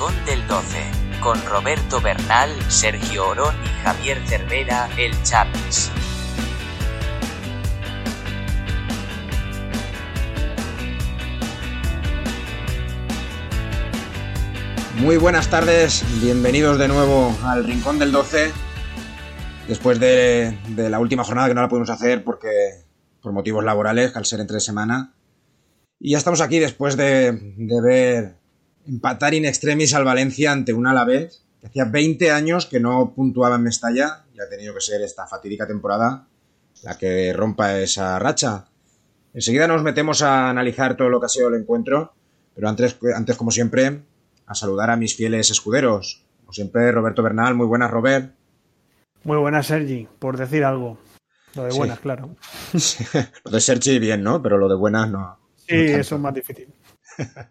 Rincón del 12, con Roberto Bernal, Sergio Orón y Javier Cervera, el Chapis. Muy buenas tardes, bienvenidos de nuevo al Rincón del 12. Después de, de, la última jornada que no la pudimos hacer porque por motivos laborales, al ser entre semana. Y ya estamos aquí después de, de ver empatar in extremis al Valencia ante un Alavés que hacía 20 años que no puntuaba en Mestalla y ha tenido que ser esta fatídica temporada la que rompa esa racha. Enseguida nos metemos a analizar todo lo que ha sido el encuentro, pero antes, antes como siempre, a saludar a mis fieles escuderos. Como siempre, Roberto Bernal, muy buenas, Robert. Muy buenas, Sergi, por decir algo. Lo de buenas, sí. claro. Sí. Lo de Sergi bien, ¿no? Pero lo de buenas no. Sí, no eso es más difícil.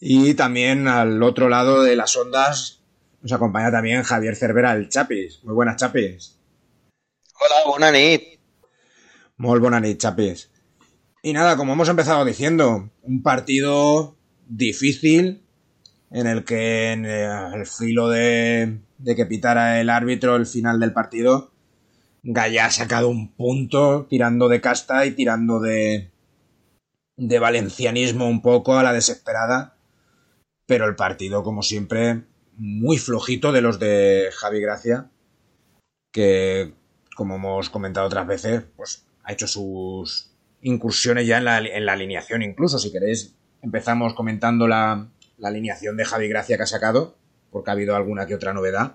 y también al otro lado de las ondas nos acompaña también Javier Cervera, el Chapis. Muy buenas, Chapis. Hola, buena nit. Muy buena nit, Chapis. Y nada, como hemos empezado diciendo, un partido difícil en el que en el filo de, de que pitara el árbitro el final del partido, Gaya ha sacado un punto tirando de casta y tirando de, de valencianismo un poco a la desesperada. Pero el partido, como siempre, muy flojito de los de Javi Gracia, que, como hemos comentado otras veces, pues ha hecho sus incursiones ya en la, en la alineación incluso. Si queréis, empezamos comentando la, la alineación de Javi Gracia que ha sacado, porque ha habido alguna que otra novedad.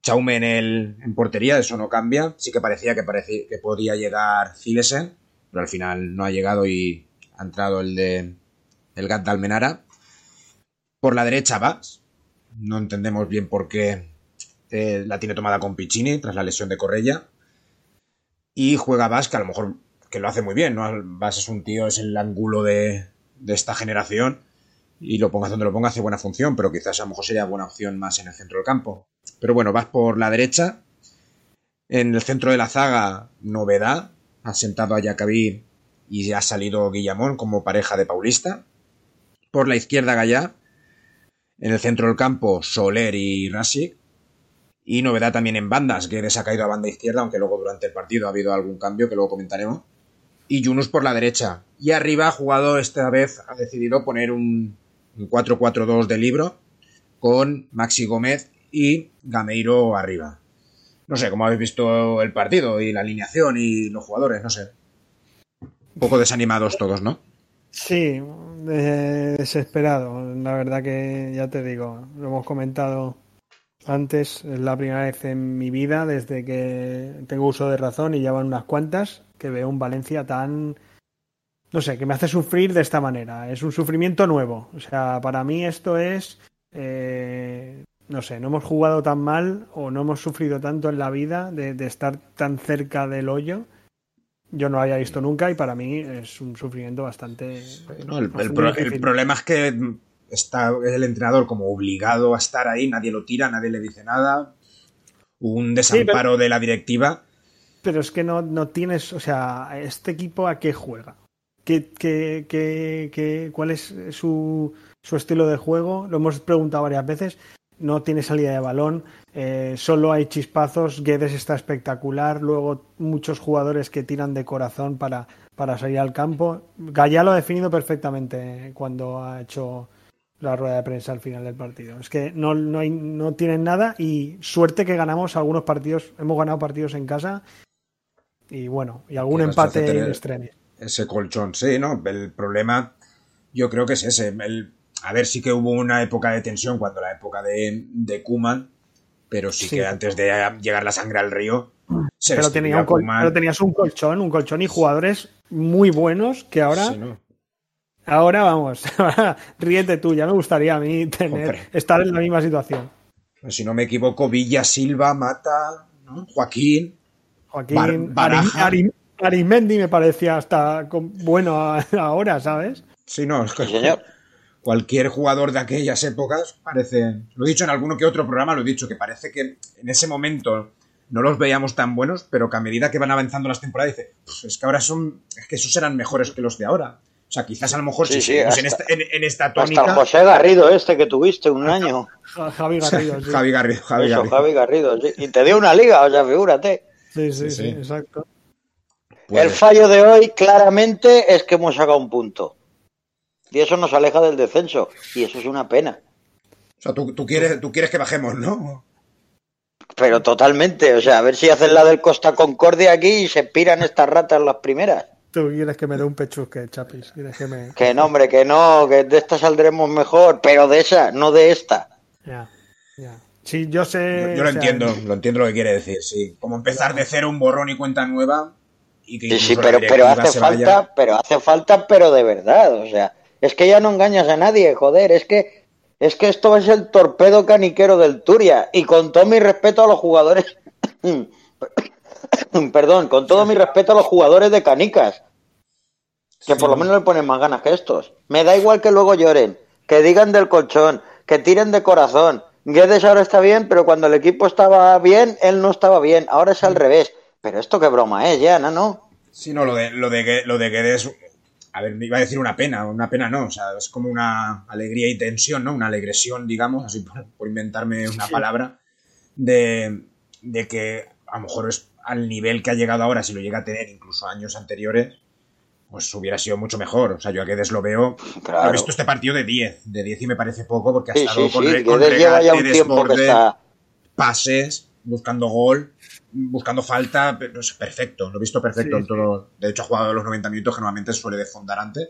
Chaume en, el, en portería, eso no cambia. Sí que parecía que, que podía llegar Zilesen, pero al final no ha llegado y ha entrado el de el Gat de Almenara. Por la derecha Vas. No entendemos bien por qué eh, la tiene tomada con Piccini tras la lesión de Correia. Y juega Vas, que a lo mejor que lo hace muy bien, ¿no? Vas es un tío, es el ángulo de, de esta generación y lo pongas donde lo pongas hace buena función, pero quizás a lo mejor sería buena opción más en el centro del campo. Pero bueno, vas por la derecha. En el centro de la zaga, novedad. Ha sentado a Jacabí y ha salido Guillamón como pareja de Paulista. Por la izquierda, Gallá. En el centro del campo, Soler y Rasic. Y novedad también en bandas. Guedes ha caído a banda izquierda, aunque luego durante el partido ha habido algún cambio que luego comentaremos. Y Yunus por la derecha. Y arriba ha jugado esta vez, ha decidido poner un, un 4-4-2 de libro con Maxi Gómez y Gameiro arriba. No sé, cómo habéis visto el partido y la alineación y los jugadores, no sé. Un poco desanimados todos, ¿no? Sí, desesperado. La verdad que ya te digo, lo hemos comentado antes, es la primera vez en mi vida desde que tengo uso de razón y ya van unas cuantas que veo un Valencia tan no sé, que me hace sufrir de esta manera. Es un sufrimiento nuevo. O sea, para mí esto es, eh, no sé, no hemos jugado tan mal o no hemos sufrido tanto en la vida de, de, estar tan cerca del hoyo. Yo no lo había visto nunca y para mí es un sufrimiento bastante... No, el, el, pro, el, problema es que está el entrenador como obligado a estar ahí, nadie lo tira, nadie le dice nada. Un desamparo sí, pero, de la directiva. Pero es que no, no tienes, o sea, este equipo a qué juega ¿Qué, qué, qué, qué, cuál es su, su, estilo de juego? Lo hemos preguntado varias veces. No tiene salida de balón, eh, solo hay chispazos. Guedes está espectacular. Luego, muchos jugadores que tiran de corazón para, para salir al campo. Gallá lo ha definido perfectamente cuando ha hecho la rueda de prensa al final del partido. Es que no, no, hay, no tienen nada y suerte que ganamos algunos partidos. Hemos ganado partidos en casa y bueno, y algún empate en extremis ese colchón. Sí, ¿no? El problema yo creo que es ese. El, a ver, sí que hubo una época de tensión cuando la época de, de Kuman, pero sí, sí, que antes de llegar la sangre al río. Se pero, tenía un col pero tenías un colchón, un colchón y jugadores muy buenos que ahora. Sí, ¿no? Ahora vamos, ríete tú, ya me gustaría a mí tener, Hombre. estar en la misma situación. Si no me equivoco, Villa, Silva, Mata, ¿no? Joaquín, Joaquín, Bar Baraja. Arim, Arim, Arismendi me parecía hasta bueno ahora, ¿sabes? Sí, no, es que sí, cualquier jugador de aquellas épocas parece. Lo he dicho en alguno que otro programa, lo he dicho, que parece que en ese momento no los veíamos tan buenos, pero que a medida que van avanzando las temporadas, dice, es que ahora son. Es que esos eran mejores que los de ahora. O sea, quizás a lo mejor Sí, si sí, seguimos en, esta, en, en esta Hasta el tónica. José Garrido este que tuviste un año. Ja- Javi Garrido, sí. Javi Garrido, Javi Eso, Garrido. Javi Garrido, sí. Y te dio una liga, o sea, figúrate. Sí, sí, Sí, sí, sí. exacto. Pues- El fallo de hoy claramente es que hemos sacado un punto. Y eso nos aleja del descenso. Y eso es una pena. o sea, tú, tú quieres, tú quieres que bajemos, ¿no? Pero totalmente. O sea, a ver si hacen la del Costa Concordia aquí y se piran estas ratas las primeras. Tú quieres que me dé un pechusque, Chapis. Quieres que me. Que no, hombre, que no, que de esta saldremos mejor. Pero de esa, no de esta. Ya, ya. Sí, yo sé. Yo lo o sea, entiendo, lo entiendo lo que quiere decir, sí. Como empezar de cero un borrón y cuenta nueva y que Sí, sí, pero, pero hace falta, vaya. pero hace falta, pero de verdad, o sea, es que ya no engañas a nadie, joder, es que, es que esto es el torpedo caniquero del Turia, y con todo mi respeto a los jugadores, perdón, con todo mi respeto a los jugadores de canicas, que por lo menos le ponen más ganas que estos. Me da igual que luego lloren, que digan del colchón, que tiren de corazón. Guedes ahora está bien, pero cuando el equipo estaba bien, él no estaba bien. Ahora es al revés. Pero esto qué broma es, ya, ¿no? Sí, no, lo de, lo de, lo de Guedes, a ver, me iba a decir una pena, una pena no, o sea, es como una alegría y tensión, ¿no? Una alegresión, digamos, así por, por inventarme una palabra, de, de que a lo mejor es al nivel que ha llegado ahora, si lo llega a tener incluso años anteriores, pues hubiera sido mucho mejor. O sea, yo a Guedes lo veo, Claro. he visto este partido de 10, de 10 y me parece poco porque ha Sí, estado sí, con, sí, con Guedes lleva ya un regate, que desborde, está... pases, buscando gol, buscando falta, pero es perfecto, lo he visto perfecto Sí, en todo. De hecho, ha jugado los 90 minutos que normalmente suele desfondar antes.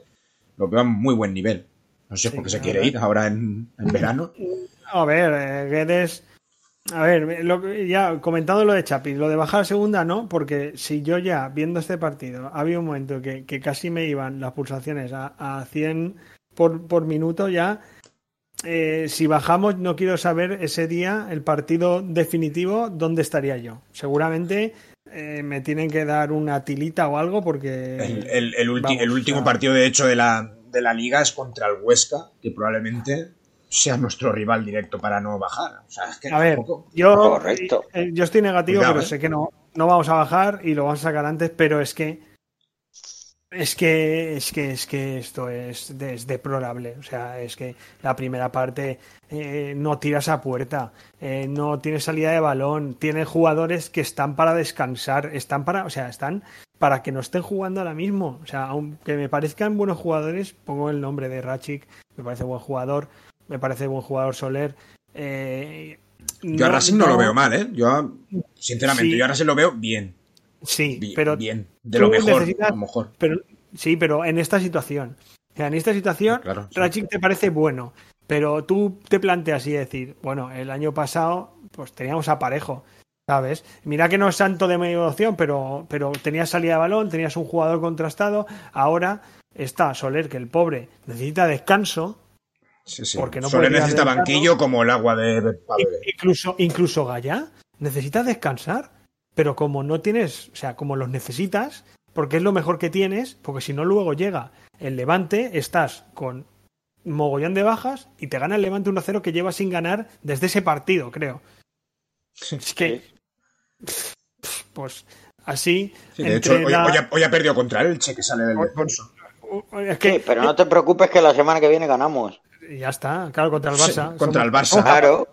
Lo veo a muy buen nivel. No sé Sí, por qué se quiere ir ahora en, en verano. A ver, eh, Guedes. A ver, lo ya comentando lo de Chapis, lo de bajar a segunda no, porque si yo ya viendo este partido había un momento que, que casi me iban las pulsaciones a, a 100 por, por minuto ya, eh, si bajamos no quiero saber ese día, el partido definitivo, dónde estaría yo. Seguramente eh, me tienen que dar una tilita o algo porque... El, el- el ulti- vamos, el último partido, de hecho, de la, de la liga es contra el Huesca, que probablemente sea nuestro rival directo para no bajar. O sea, es que A ver, tampoco- yo, Correcto. eh, yo estoy negativo, Cuidado, pero eh. sé que no, no vamos a bajar y lo vamos a sacar antes, pero es que es que es que es que esto es, de- es deplorable. O sea, es que la primera parte eh, no tiras a puerta, eh, no tienes salida de balón, tiene jugadores que están para descansar, están para, o sea, están para que no estén jugando ahora mismo. O sea, aunque me parezcan buenos jugadores, pongo el nombre de Rachik, me parece buen jugador, me parece buen jugador Soler. eh, Yo a Racing no, lo veo mal, ¿eh? Yo, sinceramente, Sí. yo a Racing lo veo bien. Sí, Bien, pero bien. De lo mejor, necesitas- a lo mejor. Pero, sí, pero en esta situación. O sea, en esta situación, Claro, sí. Te parece bueno, pero tú te planteas y decir, bueno, el año pasado pues teníamos aparejo, ¿sabes? Mira que no es santo de medio opción, pero, pero tenías salida de balón, tenías un jugador contrastado, ahora está Soler, que el pobre necesita descanso, Sí, sí. Porque no Soler necesita banquillo como el agua de de incluso, incluso Gaya necesita descansar, pero como no tienes, o sea, como los necesitas, porque es lo mejor que tienes, porque si no luego llega el Levante, estás con mogollón de bajas y te gana el Levante 1-0 que lleva sin ganar desde ese partido, creo. Es que, pues, así, Sí, de hecho, hoy, la- hoy ha, hoy ha perdido contra el Elche, que sale del descenso. es que, Sí, pero no te preocupes que la semana que viene ganamos. ya está, claro, contra el Barça. Contra el Barça. Claro,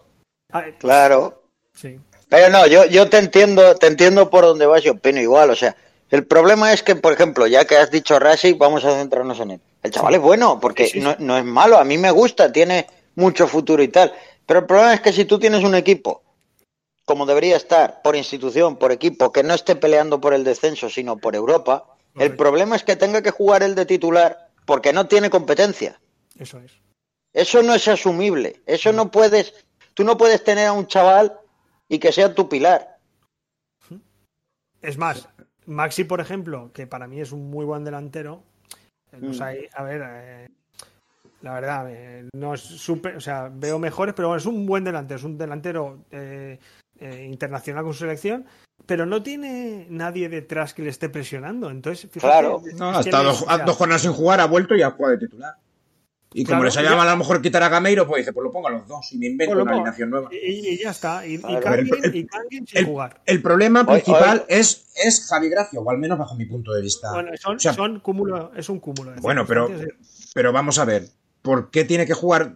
Ah, claro. sí. Pero no, yo, yo te entiendo, te entiendo por dónde vas y opino igual. O sea, el problema es que, por ejemplo, ya que has dicho Racing, vamos a centrarnos en él. El chaval es bueno, porque Sí, sí, sí. No, no es malo, a mí me gusta, tiene mucho futuro y tal. Pero el problema es que si tú tienes un equipo, como debería estar, por institución, por equipo, que no esté peleando por el descenso, sino por Europa, el problema es que tenga que jugar el de titular porque no tiene competencia. Eso es. Eso no es asumible. Eso no puedes. Tú no puedes tener a un chaval y que sea tu pilar. Es más, Maxi, por ejemplo, que para mí es un muy buen delantero. eh, pues Mm. ahí, a ver, eh, la verdad, eh, no es súper, o sea, veo mejores, pero bueno, es un buen delantero, es un delantero eh, eh, internacional con su selección, pero no tiene nadie detrás que le esté presionando. Entonces, fíjate, Claro. No, ha estado sea, dos jornadas sin jugar, ha vuelto y ha jugado de titular. Y como Claro, les haya ya- mal a lo mejor quitar a Gameiro, pues dice, pues lo pongo a los dos y me invento Pues una alineación nueva. Y, y ya está. Y, y Kangin, sin el- jugar. El problema principal es, es Javi Gracio, o al menos bajo mi punto de vista. Bueno, son, O sea, son cúmulo, es un cúmulo. Bueno, pero, pero vamos a ver, ¿por qué tiene que jugar?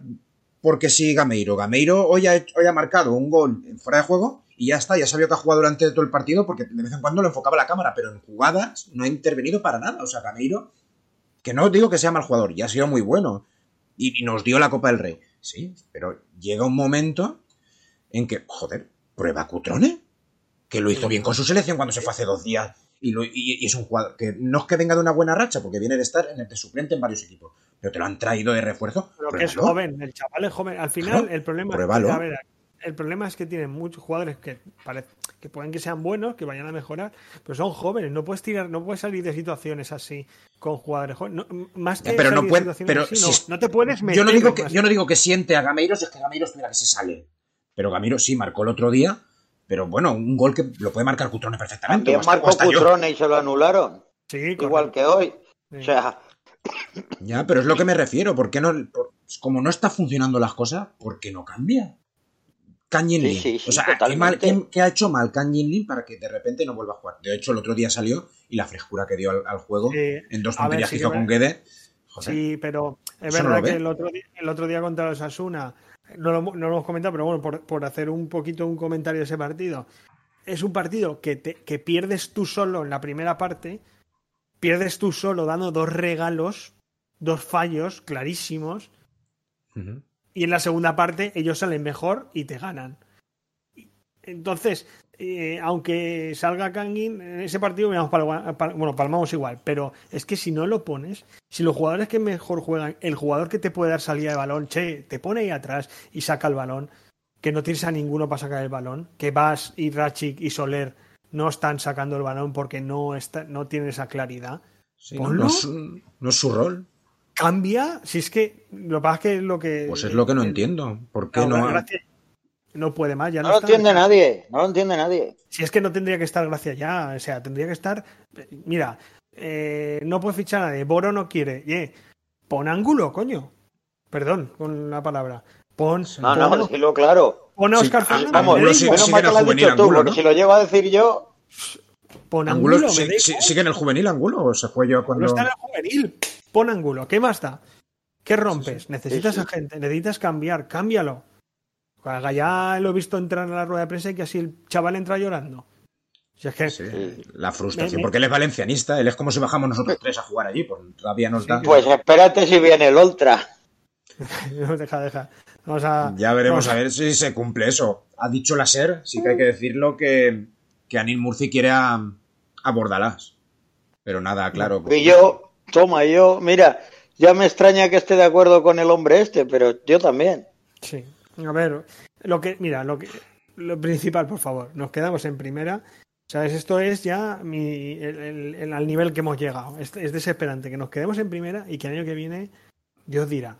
Porque sí Gameiro. Gameiro hoy ha, hecho- hoy ha marcado un gol fuera de juego y ya está, ya sabía que ha jugado durante todo el partido porque de vez en cuando lo enfocaba la cámara, pero en jugadas no ha intervenido para nada. O sea, Gameiro, que no digo que sea mal jugador, ya ha sido muy bueno y, y nos dio la Copa del Rey. Sí, pero llega un momento en que, joder, prueba Cutrone, que lo hizo bien con su selección cuando se fue hace dos días. Y, lo- y- y es un jugador que no es que venga de una buena racha, porque viene de estar en el de suplente en varios equipos, pero te lo han traído de refuerzo. Pero que es joven, el chaval es joven. Al final, Claro, el problema pruébalo. a ver, el problema es que tienen muchos jugadores que parece, que pueden que sean buenos, que vayan a mejorar, pero son jóvenes. No puedes tirar, no puedes salir de situaciones así con jugadores jóvenes. No, más que Ya, pero no puede- situaciones pero así, si no, es- no te puedes meter. Yo no, digo que, más- yo no digo que siente a Gameiro si es que Gameiro estuviera que se sale. Pero Gameiro sí marcó el otro día. Pero bueno, un gol que lo puede marcar Cutrone perfectamente. También marcó hasta yo. Cutrone y se lo anularon. Sí, Igual que hoy. Sí. O sea, Ya, pero es lo que me refiero. ¿Por qué no? por- como no está funcionando las cosas, ¿por qué no cambia? Kanjin Sí, Lin. sí, sí, o sea, ¿qué, totalmente. mal- qué- qué ha hecho mal Kanjin Lin para que de repente no vuelva a jugar? De hecho, el otro día salió y la frescura que dio al, al juego Sí. en dos tonterías que hizo con Guede. Sí, pero es no verdad que el otro, día, el otro día contra los Asuna, no lo, no lo hemos comentado, pero bueno, por, por hacer un poquito un comentario de ese partido, es un partido que, te- que pierdes tú solo en la primera parte, pierdes tú solo dando dos regalos, dos fallos clarísimos, Ujú. Y en la segunda parte ellos salen mejor y te ganan. Entonces, eh, aunque salga Kangin, en ese partido palma- pal- bueno, palmamos igual, pero es que si no lo pones, si los jugadores que mejor juegan, el jugador que te puede dar salida de balón, che, te pone ahí atrás y saca el balón, que no tienes a ninguno para sacar el balón, que Vas y Rachik y Soler no están sacando el balón porque no, está, no tienen esa claridad. Sí, no, Ponlo. no es, su- no es su rol. Cambia, si es que lo que pasa es que lo que. Pues es lo que no el- entiendo. ¿Por qué No, no? Gracia no puede más, ya no, no lo está. entiende nadie. No lo entiende nadie. Si es que no tendría que estar Gracia ya, o sea, tendría que estar. Mira, eh, no puede fichar a nadie. Boro no quiere. Ye, pon ángulo, coño. Perdón con la palabra. Pon, No, pon, no, decirlo claro. pon a Sí, Oscar ah, Fernández. vamos, sí- mal que el lo has dicho tú, Angulo, porque ¿no? si lo llego a decir yo, Pon Angulo, ángulo, sí- sí- sigue en el juvenil Angulo o se fue yo No cuando. está en el juvenil. Pon ángulo. ¿Qué más da? ¿Qué rompes? Necesitas Sí, sí. a gente, necesitas cambiar, cámbialo. Ya lo he visto entrar a la rueda de prensa y que así el chaval entra llorando. Si es que Sí, la frustración, Me- me- porque él es valencianista, él es como si bajamos nosotros tres a jugar allí, por rabia nos da. pues espérate si viene el Ultra. deja, deja. Vamos a. Ya veremos vamos a ver si se cumple eso. Ha dicho la SER, sí que hay que decirlo, que, que Anil Murci quiere a, a Bordalás. Pero nada, claro. Y yo, toma, yo, mira, ya me extraña que esté de acuerdo con el hombre este, pero yo también. Sí. A ver, lo que, mira, lo que, lo principal, por favor, nos quedamos en primera. ¿Sabes? Esto es ya mi, el, el- el- al nivel que hemos llegado. Es, es desesperante que nos quedemos en primera y que el año que viene Dios dirá.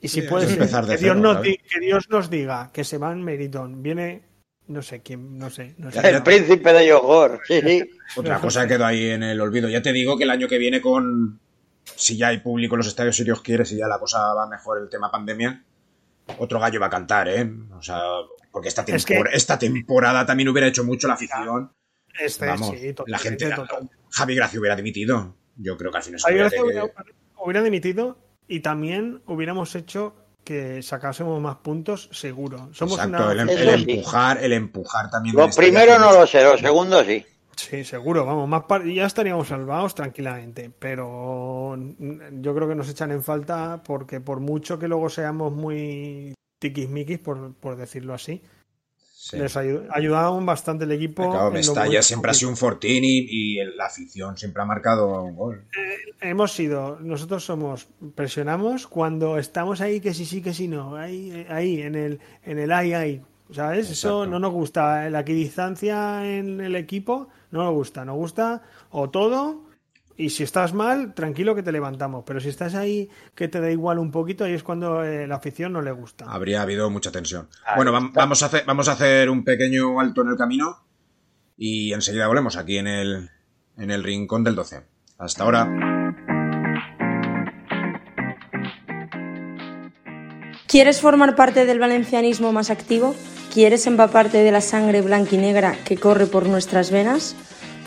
Y si Sí, puede ser empezar de que, Dios cero, nos que Dios nos diga que se va en Meritón, viene no sé quién, no sé, no sé. El príncipe de Yogor, sí, sí. Otra cosa quedó ahí en el olvido. Ya te digo que el año que viene con... Si ya hay público en los estadios, si Dios quiere, si ya la cosa va mejor el tema pandemia, otro gallo va a cantar, ¿eh? O sea, porque esta, Es que- tempor- esta temporada también hubiera hecho mucho la afición. Este, Vamos, sí, la gente... totalmente. Javi Gracio hubiera dimitido. Yo creo que al final se Javi hubiera Gracia hubiera dimitido y también hubiéramos hecho que sacásemos más puntos seguro. Somos Exacto, una el, em- el sí. empujar, el empujar también. Lo de esta primero no lo sé, lo segundo sí. Sí, seguro, vamos, más par- ya estaríamos salvados tranquilamente, pero yo creo que nos echan en falta porque por mucho que luego seamos muy tiquismiquis, por, por decirlo así, Sí. les ayu- ayudaban bastante el equipo. Claro, Mestalla siempre ha sido un fortín y, y la afición siempre ha marcado un gol. Hemos sido, nosotros somos, presionamos cuando estamos ahí que sí, sí, que sí, no, ahí, ahí, en el, en el ahí, ahí, ¿sabes? Eso no nos gusta, la equidistancia en el equipo no nos gusta, nos gusta o todo, y si estás mal, tranquilo que te levantamos, pero si estás ahí que te da igual un poquito, ahí es cuando eh, la afición no le gusta. Habría habido mucha tensión. Ahí bueno, vamos a, hacer, vamos a hacer un pequeño alto en el camino y enseguida volvemos aquí en el, en el rincón del 12. Hasta ahora. ¿Quieres formar parte del valencianismo más activo? ¿Quieres empaparte de la sangre blanquinegra que corre por nuestras venas?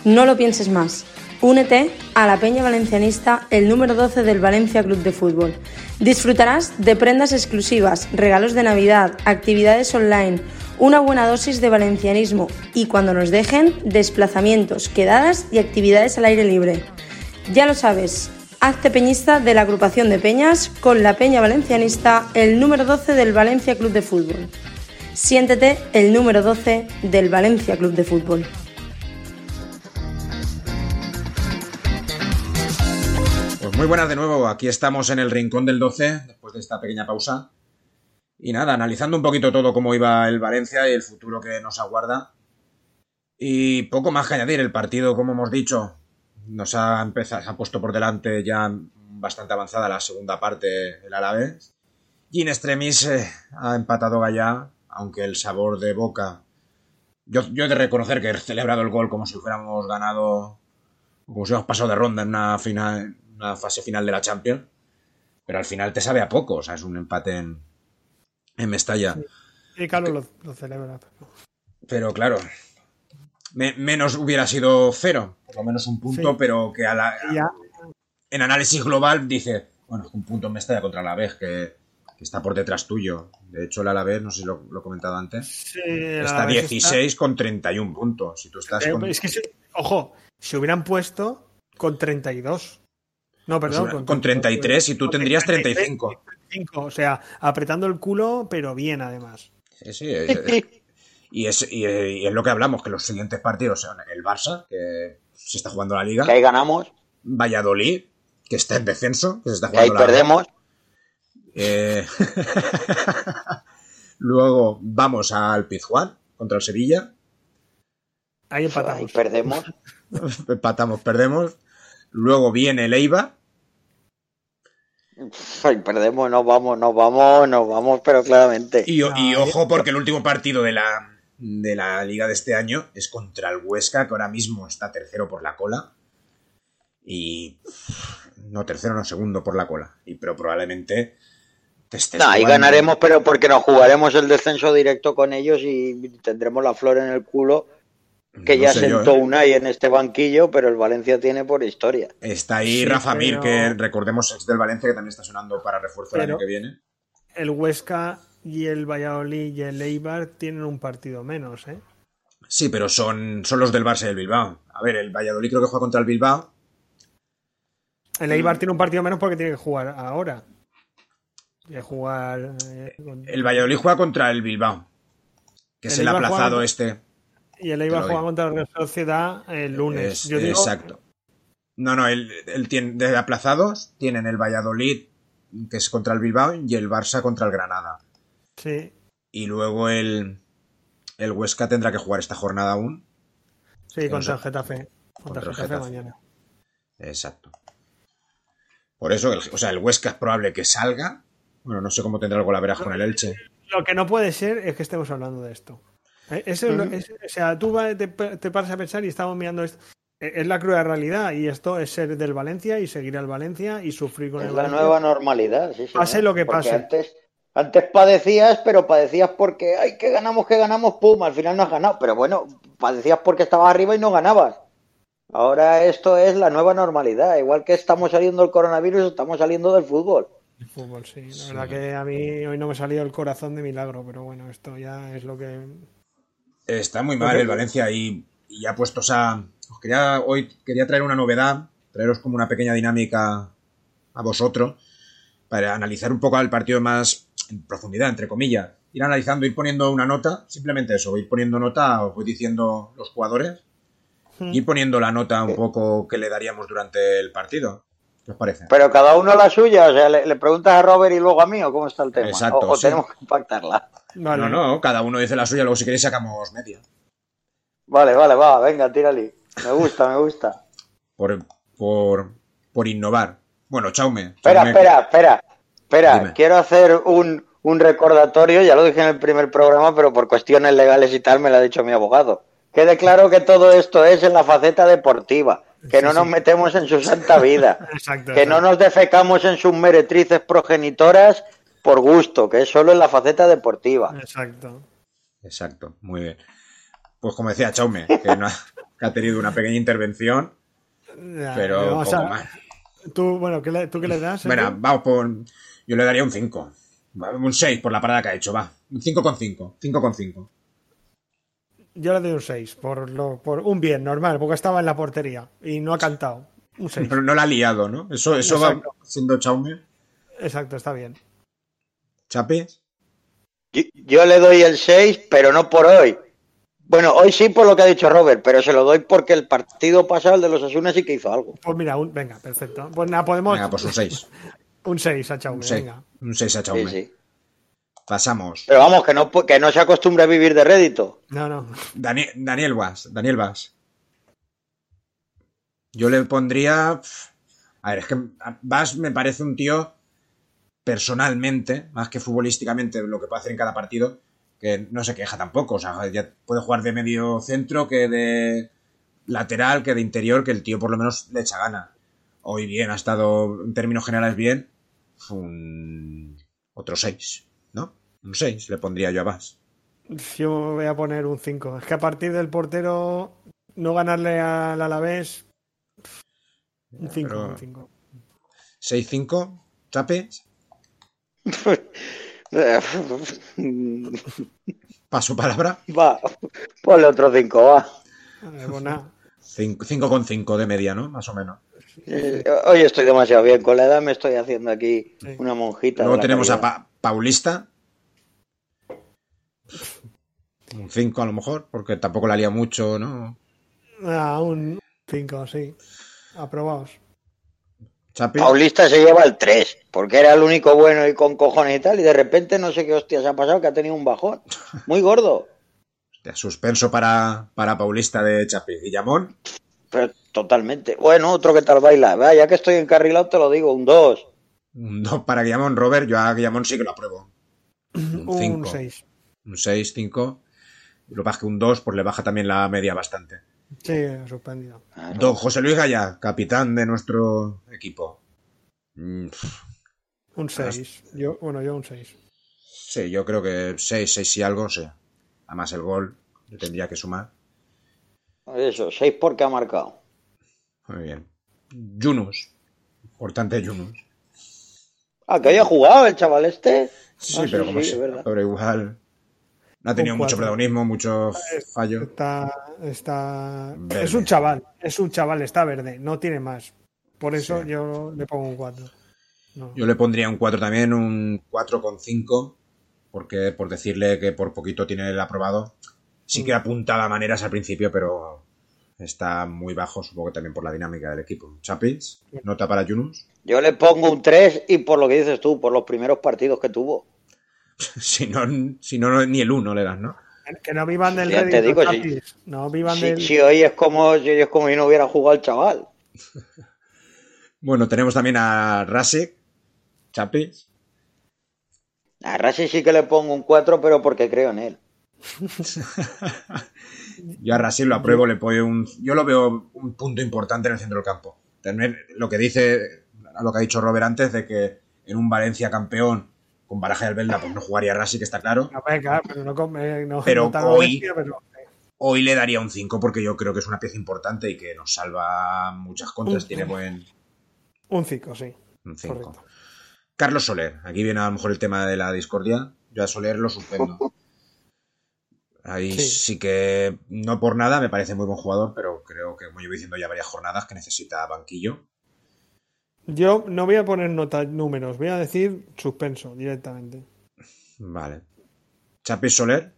No lo pienses más. Únete a la Peña Valencianista, el número 12 del Valencia Club de Fútbol. Disfrutarás de prendas exclusivas, regalos de Navidad, actividades online, una buena dosis de valencianismo y cuando nos dejen, desplazamientos, quedadas y actividades al aire libre. Ya lo sabes, hazte peñista de la agrupación de peñas con la Peña Valencianista, el número 12 del Valencia Club de Fútbol. Siéntete el número 12 del Valencia Club de Fútbol. Muy buenas de nuevo, aquí estamos en el rincón del 12, después de esta pequeña pausa. Y nada, analizando un poquito todo cómo iba el Valencia y el futuro que nos aguarda. Y poco más que añadir, el partido, como hemos dicho, nos ha empezado, ha puesto por delante ya bastante avanzada la segunda parte el Alavés. Y en eh, ha empatado Gallá aunque el sabor de boca. Yo, yo he de reconocer que he celebrado el gol como si fuéramos ganado, como si hubiéramos pasado de ronda en una, final, una fase final de la Champions. Pero al final te sabe a poco, o sea, es un empate en, en Mestalla. Y Carlos lo, lo, celebra. Pero claro, me, menos hubiera sido cero, por lo menos un punto, sí. pero que a la, en análisis global dice, bueno, un punto en Mestalla contra la vez que, que está por detrás tuyo. De hecho, el Alavés, no sé si lo, lo he comentado antes, Sí, está Alavés 16 con 31 puntos. Si tú estás Eh, con, Es que, si- ojo, se hubieran puesto con 32. No, pues, perdón. una- con 33 y tú con tendrías 33, 35. 35, O sea, apretando el culo, pero bien además. Sí, sí, es- es- y, es, y, y es lo que hablamos, que los siguientes partidos son el Barça, que se está jugando la Liga, Que ahí ganamos, Valladolid, que está en descenso, que se está que ahí jugando la perdemos. Eh, Luego vamos al Pizjuán contra el Sevilla. Ahí Ahí empatamos. perdemos. Empatamos, perdemos. Luego viene el Eibar. Perdemos, nos vamos, nos vamos, nos vamos, pero claramente. Y, ojo, porque el último partido de la, de la liga de este año es contra el Huesca, que ahora mismo está tercero por la cola. Y. No, tercero, no, segundo por la cola. Y, pero probablemente. te estés ganaremos, pero porque nos jugaremos el descenso directo con ellos y tendremos la flor en el culo que No ya sé yo, sentó ¿eh? Unai en este banquillo, pero el Valencia tiene por historia. Está ahí Sí, Rafa Mir, pero- que recordemos es del Valencia, que también está sonando para refuerzo el año que viene. El Huesca y el Valladolid y el Eibar tienen un partido menos, ¿eh? Sí, pero son, son los del Barça y el Bilbao. A ver, el Valladolid creo que juega contra el Bilbao. El Eibar tiene un partido menos porque tiene que jugar ahora. Tiene que jugar. eh, con- El Valladolid juega contra el Bilbao. Que El es el Eibar aplazado juega- este. Y Eibar lo juega digo. contra la Real Sociedad el lunes. Es- Yo digo, Exacto. No, no, el tiene, de aplazados tienen el Valladolid, que es contra el Bilbao, y el Barça contra el Granada. Sí, Y luego el, el Huesca tendrá que jugar esta jornada aún. sí, contra el Getafe. Contra, Contra el el Getafe, Getafe. mañana. Exacto. Por eso, el, o sea, el Huesca es probable que salga. Bueno, no sé cómo tendrá el golaveras con el Elche. Lo que no puede ser es que estemos hablando de esto. Eh, Eso es lo- es- o sea, tú te, te paras a pensar y estamos mirando esto. Eh, Es la cruda realidad y esto es ser del Valencia y seguir al Valencia y sufrir con Es el la Valencia. nueva normalidad. Sí, Pase lo que Porque pase. Antes, antes padecías, pero padecías porque, ay, que ganamos, que ganamos, pum, al final no has ganado. Pero bueno, padecías porque estabas arriba y no ganabas. Ahora esto es la nueva normalidad. Igual que estamos saliendo del coronavirus, estamos saliendo del fútbol. El fútbol, sí. La verdad que a mí hoy no me ha salido el corazón de milagro, pero bueno, esto ya es lo que. Está muy mal el Valencia y, y ya puestos a. Os quería, hoy quería traer una novedad, traeros como una pequeña dinámica a vosotros para analizar un poco el partido más en profundidad, entre comillas. Ir analizando, ir poniendo una nota, simplemente eso, ir poniendo nota, os voy diciendo los jugadores, ir poniendo la nota un poco que le daríamos durante el partido. ¿Qué os parece? Pero cada uno la suya. O sea, le, le preguntas a Robert y luego a mí, o cómo está el tema. Exacto, o o sí. tenemos que pactarla. Vale. No, no, cada uno dice la suya, luego si queréis sacamos media. Vale, vale, va, venga, tírale. Me gusta, me gusta. Por, por, por innovar. Bueno, Chaume. Espera, Chaume- espera, espera. Espera, Dime. quiero hacer un, un recordatorio, ya lo dije en el primer programa, pero por cuestiones legales y tal me lo ha dicho mi abogado. Quede claro que todo esto es en la faceta deportiva, que no nos metemos en su santa vida, Exacto. que no nos defecamos en sus meretrices progenitoras, por gusto, que es solo en la faceta deportiva. Exacto. Exacto, muy bien. Pues como decía Chaume, que, no ha, que ha tenido una pequeña intervención, Ya, pero vamos poco a- más. Tú, bueno, ¿qué le- ¿tú qué le das? Mira, vamos por. Yo le daría un 5. Un 6 por la parada que ha hecho, va. Un 5,5. 5,5. Yo le doy un 6, por, lo, por un bien, normal, porque estaba en la portería y no ha cantado. Un 6. Pero no la ha liado, ¿no? Eso, eso va siendo Chaume. Exacto, está bien. Chapis. Yo, yo le doy el 6, pero no por hoy. Bueno, hoy sí por lo que ha dicho Robert, pero se lo doy porque el partido pasado, el de los Asunas, sí que hizo algo. Pues mira, un, venga, perfecto. Pues nada, podemos. Venga, pues un 6. Un 6 a Chaume, Un 6. venga. Un 6 a Sí, Chaume. sí. Pasamos. Pero vamos, que no, que no se acostumbre a vivir de rédito. No, no. Daniel, Daniel Vas. Daniel Vas. Yo le pondría. A ver, es que Vas me parece un tío personalmente, más que futbolísticamente, lo que puede hacer en cada partido, que no se queja tampoco. O sea, ya puede jugar de medio centro que de lateral, que de interior, que el tío por lo menos le echa gana. Hoy bien, ha estado en términos generales bien. Un... Otro 6, ¿no? Un 6 le pondría yo a Vas. Yo voy a poner un 5. Es que a partir del portero, no ganarle al Alavés. Un 5, pero- un 5. 6-5, Chapes. Paso palabra. va, ponle otro 5, va. Eh, pues nada. 5,5 de media, ¿no? Más o menos. Eh, Hoy estoy demasiado bien. Con la edad me estoy haciendo aquí Sí. una monjita. Luego tenemos a. Pa- Paulista. Un 5 a lo mejor, porque tampoco la lía mucho, ¿no? Ah, un 5, sí. Aprobados. Paulista se lleva el 3, porque era el único bueno y con cojones y tal, y de repente no sé qué hostias ha pasado, que ha tenido un bajón. Muy gordo, Hostia, Suspenso para, para Paulista de Chapis. Guillamón. pero totalmente. Bueno, otro que tal baila. Va, ya que estoy encarrilado, te lo digo, un 2. Un 2 para Guillamón. Robert, yo a Guillamón sí que lo apruebo. Un Un 5. 6. Un 6, 5. Lo que pasa es que un 2 pues le baja también la media bastante. Sí, suspendido. Don José Luis Gaya, capitán de nuestro equipo. Mm, Un 6. Yo, bueno, yo un 6. Sí, yo creo que 6, 6 y algo, sí. Además el gol le tendría que sumar. Eso, 6 porque ha marcado. Muy bien. Yunus. Importante Yunus. Ah, que haya jugado el chaval este. Sí, Ah, pero como sí, es verdad. pero igual no ha tenido mucho cuatro. protagonismo, muchos fallos. Está, está... Verde. Es un chaval, es un chaval, está verde, no tiene más. Por eso Sí. yo le pongo un 4. No. Yo le pondría un 4 también, un 4,5, porque por decirle que por poquito tiene el aprobado. Sí Mm. que apuntaba maneras al principio, pero está muy bajo, supongo que también por la dinámica del equipo. Chapis, nota para Yunus. Yo le pongo un 3 y por lo que dices tú, por los primeros partidos que tuvo. si no, si no ni el 1 le das, ¿no? Que no vivan del Ya te digo. Chapis. No vivan Si, del... si hoy es como si hoy es como si no hubiera jugado el chaval. Bueno, tenemos también a Rasik, Chapis. A Rasi sí que le pongo un 4, pero porque creo en él. Yo a Rasik lo apruebo, le pongo un. Yo lo veo un punto importante en el centro del campo. Tener lo que dice, a lo que ha dicho Robert antes, de que en un Valencia campeón con Baraja y Albelda, pues no jugaría Rasik, está claro. No, pero no, eh, no- Pero no tan hoy- bestia, pero- Hoy le daría un 5 porque yo creo que es una pieza importante y que nos salva muchas contras. Un- Tiene buen. Un 5, sí. Un 5. Correcto. Carlos Soler. Aquí viene a lo mejor el tema de la discordia. Yo a Soler lo suspendo. Ahí sí. Sí. que no por nada me parece muy buen jugador, pero creo que, como llevo diciendo ya varias jornadas, que necesita banquillo. Yo no voy a poner nota, números, voy a decir suspenso directamente. Vale. Chapis Soler.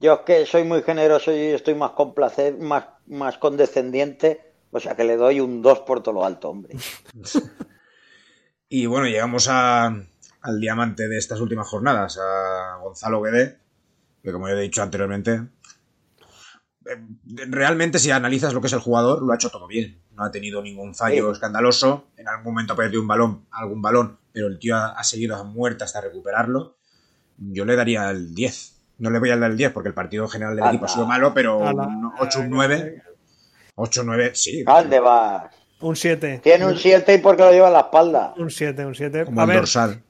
Yo es que soy muy generoso y estoy más complacer, más, más condescendiente, o sea que le doy un 2 por todo lo alto, hombre. Y bueno, llegamos a, al diamante de estas últimas jornadas, a Gonzalo Guede, que como ya he dicho anteriormente, eh, realmente si analizas lo que es el jugador, lo ha hecho todo bien. No ha tenido ningún fallo Sí. escandaloso. En algún momento ha perdido un balón, algún balón, pero el tío ha, ha seguido a muerte hasta recuperarlo. Yo le daría el 10. No le voy a dar el 10 porque el partido general del Ala. equipo ha sido malo, pero Ala. un 8, un 9. 8, 9, sí. ¿Dónde vas? Un 7. Tiene un 7 y porque lo lleva en la espalda. Un 7, un 7. Como A el ver, dorsal.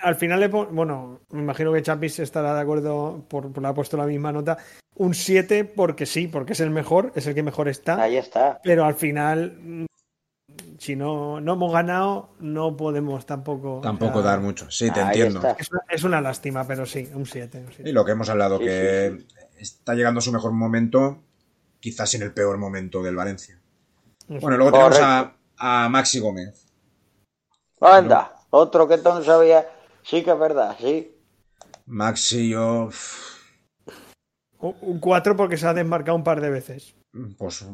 al final le pon- bueno, me imagino que Chapis estará de acuerdo por, por ha puesto la misma nota. Un 7 porque sí, porque es el mejor, es el que mejor está. Ahí está. Pero al final, mm, si no, no hemos ganado, no podemos tampoco. Tampoco o sea, dar mucho. Sí, te entiendo. Es una, es una lástima, pero sí, un 7. un siete. Y lo que hemos hablado, Sí, que está llegando a su mejor momento, quizás en el peor momento del Valencia. Bueno, luego tenemos a, a Maxi Gómez. Anda, otro que no sabías. Sí que es verdad, sí. Maxi, yo, Un 4 porque se ha desmarcado un par de veces. pues,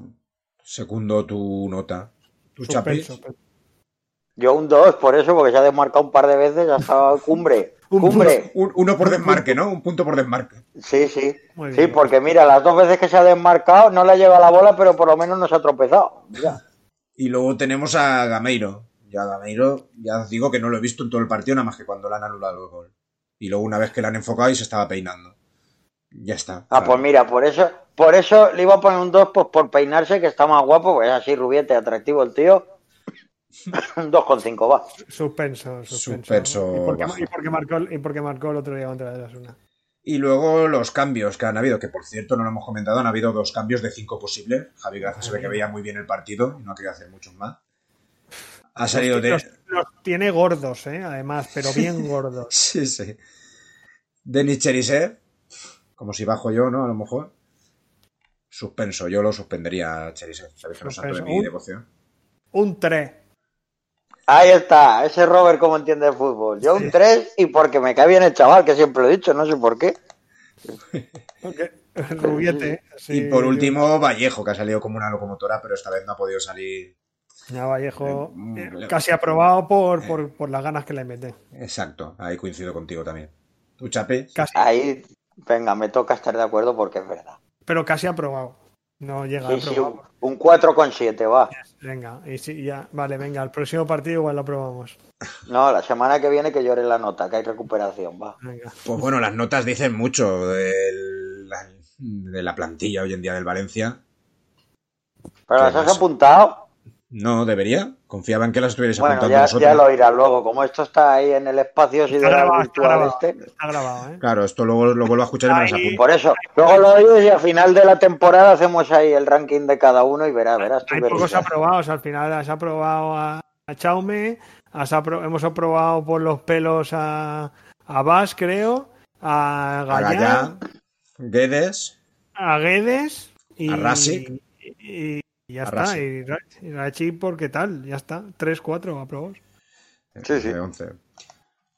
segundo tu nota. ¿Tu chapis? Yo un 2, por eso, porque se ha desmarcado un par de veces hasta cumbre. Un Cumbre. Un- uno por desmarque, ¿no? Un punto por desmarque. Sí, sí. Muy Sí, bien. porque mira, las dos veces que se ha desmarcado no le lleva la bola, pero por lo menos no se ha tropezado. Mira. Y luego tenemos a Gameiro. Ya Gameiro, ya os digo que no lo he visto en todo el partido, nada más que cuando le han anulado el gol. Y luego una vez que le han enfocado y se estaba peinando. Ya está. Ah, pues mira, por eso, por eso le iba a poner un 2 pues por peinarse, que está más guapo, pues es así rubiete, atractivo el tío. Un 2,5 va. Suspenso, suspenso. Suspenso Y porque, y porque marcó, y porque marcó el otro día contra el Osasuna. Y luego los cambios que han habido, que por cierto no lo hemos comentado, han habido dos cambios de cinco posibles. Javi Gracia se ve que veía muy bien el partido y no ha querido hacer muchos más. Ha salido de... Los, los tiene gordos, ¿eh? además, pero bien gordos. Sí, sí. Denis Cherisev, como si bajo yo, ¿no? A lo mejor. Suspenso, yo lo suspendería a Cherisev. Sabéis que no santo de mi Un- devoción. Un 3. Ahí está, ese Robert como entiende el fútbol. Yo un 3 y porque me cae bien el chaval, que siempre lo he dicho, no sé por qué. Rubiete. sí. y por último, Vallejo, que ha salido como una locomotora, pero esta vez no ha podido salir. Ya Vallejo Mm, eh, le- casi aprobado por, por, por las ganas que le mete. Exacto, ahí coincido contigo también. ¿Tú, Chape? Casi, Ahí, venga, me toca estar de acuerdo porque es verdad. pero casi aprobado. No llega Sí, a sí, un, un 4,7 va. Venga, y sí, ya, vale, venga, el próximo partido igual lo aprobamos. No, la semana que viene que llore la nota, que hay recuperación, va. Venga. Pues bueno, las notas dicen mucho de la, de la plantilla hoy en día del Valencia. ¿Pero las ¿Qué has apuntado? No, debería. Confiaba en que las estuvierais Bueno, apuntando ya, vosotros. ya lo oirás luego. Como esto está ahí en el espacio Está grabado, está grabado, este. está grabado, ¿eh? Claro, esto luego lo vuelvo a escuchar y me. Por eso, luego lo oyes y al final de la temporada hacemos ahí el ranking de cada uno y verás, verás tú Hay pocos aprobados, al final has aprobado a, a Chaume, has apro- hemos aprobado por los pelos a, a Bas, creo, a A Gallá, Gallá, Guedes, a Guedes y, A Rasic. y, y ya A está. Y, Ra- y Rachi, porque tal, ya está. 3, 4 aprobados. Sí, sí. de 11.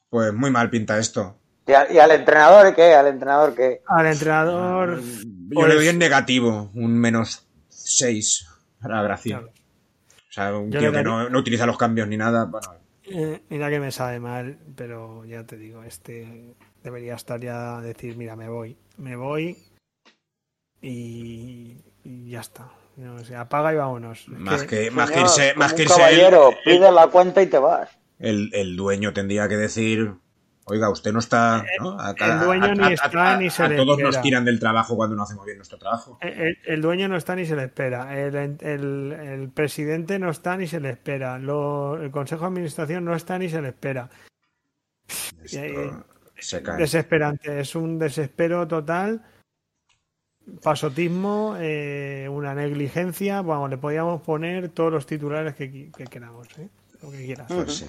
Pues muy mal pinta esto. ¿Y, a- y al entrenador qué? ¿Al entrenador qué? Al entrenador, Yo Pues- le doy en negativo, un menos 6 para Gracia. Claro. O sea, un Yo tío que no, no utiliza los cambios ni nada. Bueno, eh, mira que me sabe mal, pero ya te digo, este debería estar ya a decir, mira, me voy, me voy y, y ya está. No, o sea, apaga y vámonos. Más que- que, más que irse, más que irse caballero, el- pide la cuenta y te vas. el, el dueño tendría que decir, oiga, usted no está... ¿no? A, el dueño ni está ni se a le todos nos tiran del trabajo cuando no hacemos bien nuestro trabajo. El, el dueño no está ni se le espera. El, el- el presidente no está ni se le espera. Lo- el consejo de administración no está ni se le espera. Esto eh, se cae. Desesperante. Es un desespero total. Pasotismo, eh, una negligencia. Vamos, le podíamos poner todos los titulares que, queramos. ¿eh? Lo que quieras. Pues sí.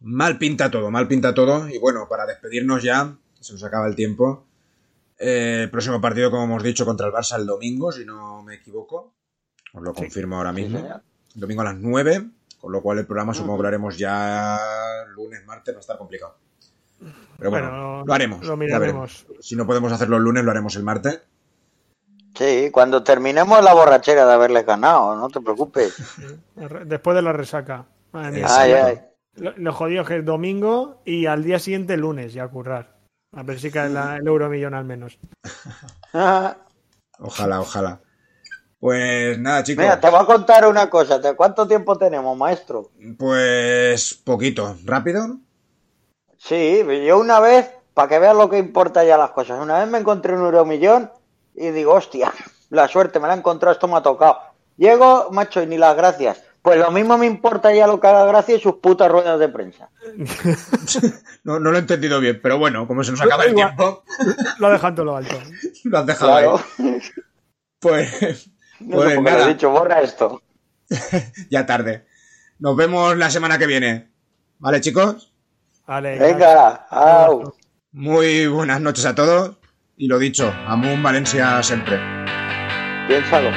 Mal pinta todo, mal pinta todo. Y bueno, para despedirnos ya, se nos acaba el tiempo. Eh, el próximo partido, como hemos dicho, contra el Barça el domingo, si no me equivoco. Os lo confirmo ahora mismo. domingo a las 9, con lo cual el programa supongo que lo haremos ya lunes, martes, va a estar complicado. Pero bueno, Bueno, lo haremos. lo miraremos. Si no podemos hacerlo el lunes, lo haremos el martes. Sí, cuando terminemos la borrachera de haberles ganado, no te preocupes. Después de la resaca. Madre mía. Exacto. Ay, ay. Lo, lo jodido es que es domingo y al día siguiente lunes ya a currar. A ver si cae la- el euromillón al menos. Ojalá, ojalá. Pues nada, chicos. Mira, te voy a contar una cosa. ¿te- ¿Cuánto tiempo tenemos, maestro? Pues poquito. ¿Rápido? Sí, yo una vez, para que veas lo que importa ya las cosas, una vez me encontré un euromillón y digo, hostia, la suerte, me la he encontrado, esto me ha tocado. Llego, macho, y ni las gracias. Pues lo mismo me importa ya lo que haga Gracia y sus putas ruedas de prensa. No, no lo he entendido bien, pero bueno, como se nos acaba el tiempo, Lo ha dejado en lo alto. lo has dejado Claro. ahí. Pues, No pues sé lo nada, he dicho, borra esto. ya tarde. Nos vemos la semana que viene. ¿Vale, chicos? Vale, Venga, au. Muy buenas noches a todos. Y lo dicho, Amun Valencia siempre. Piénsalo.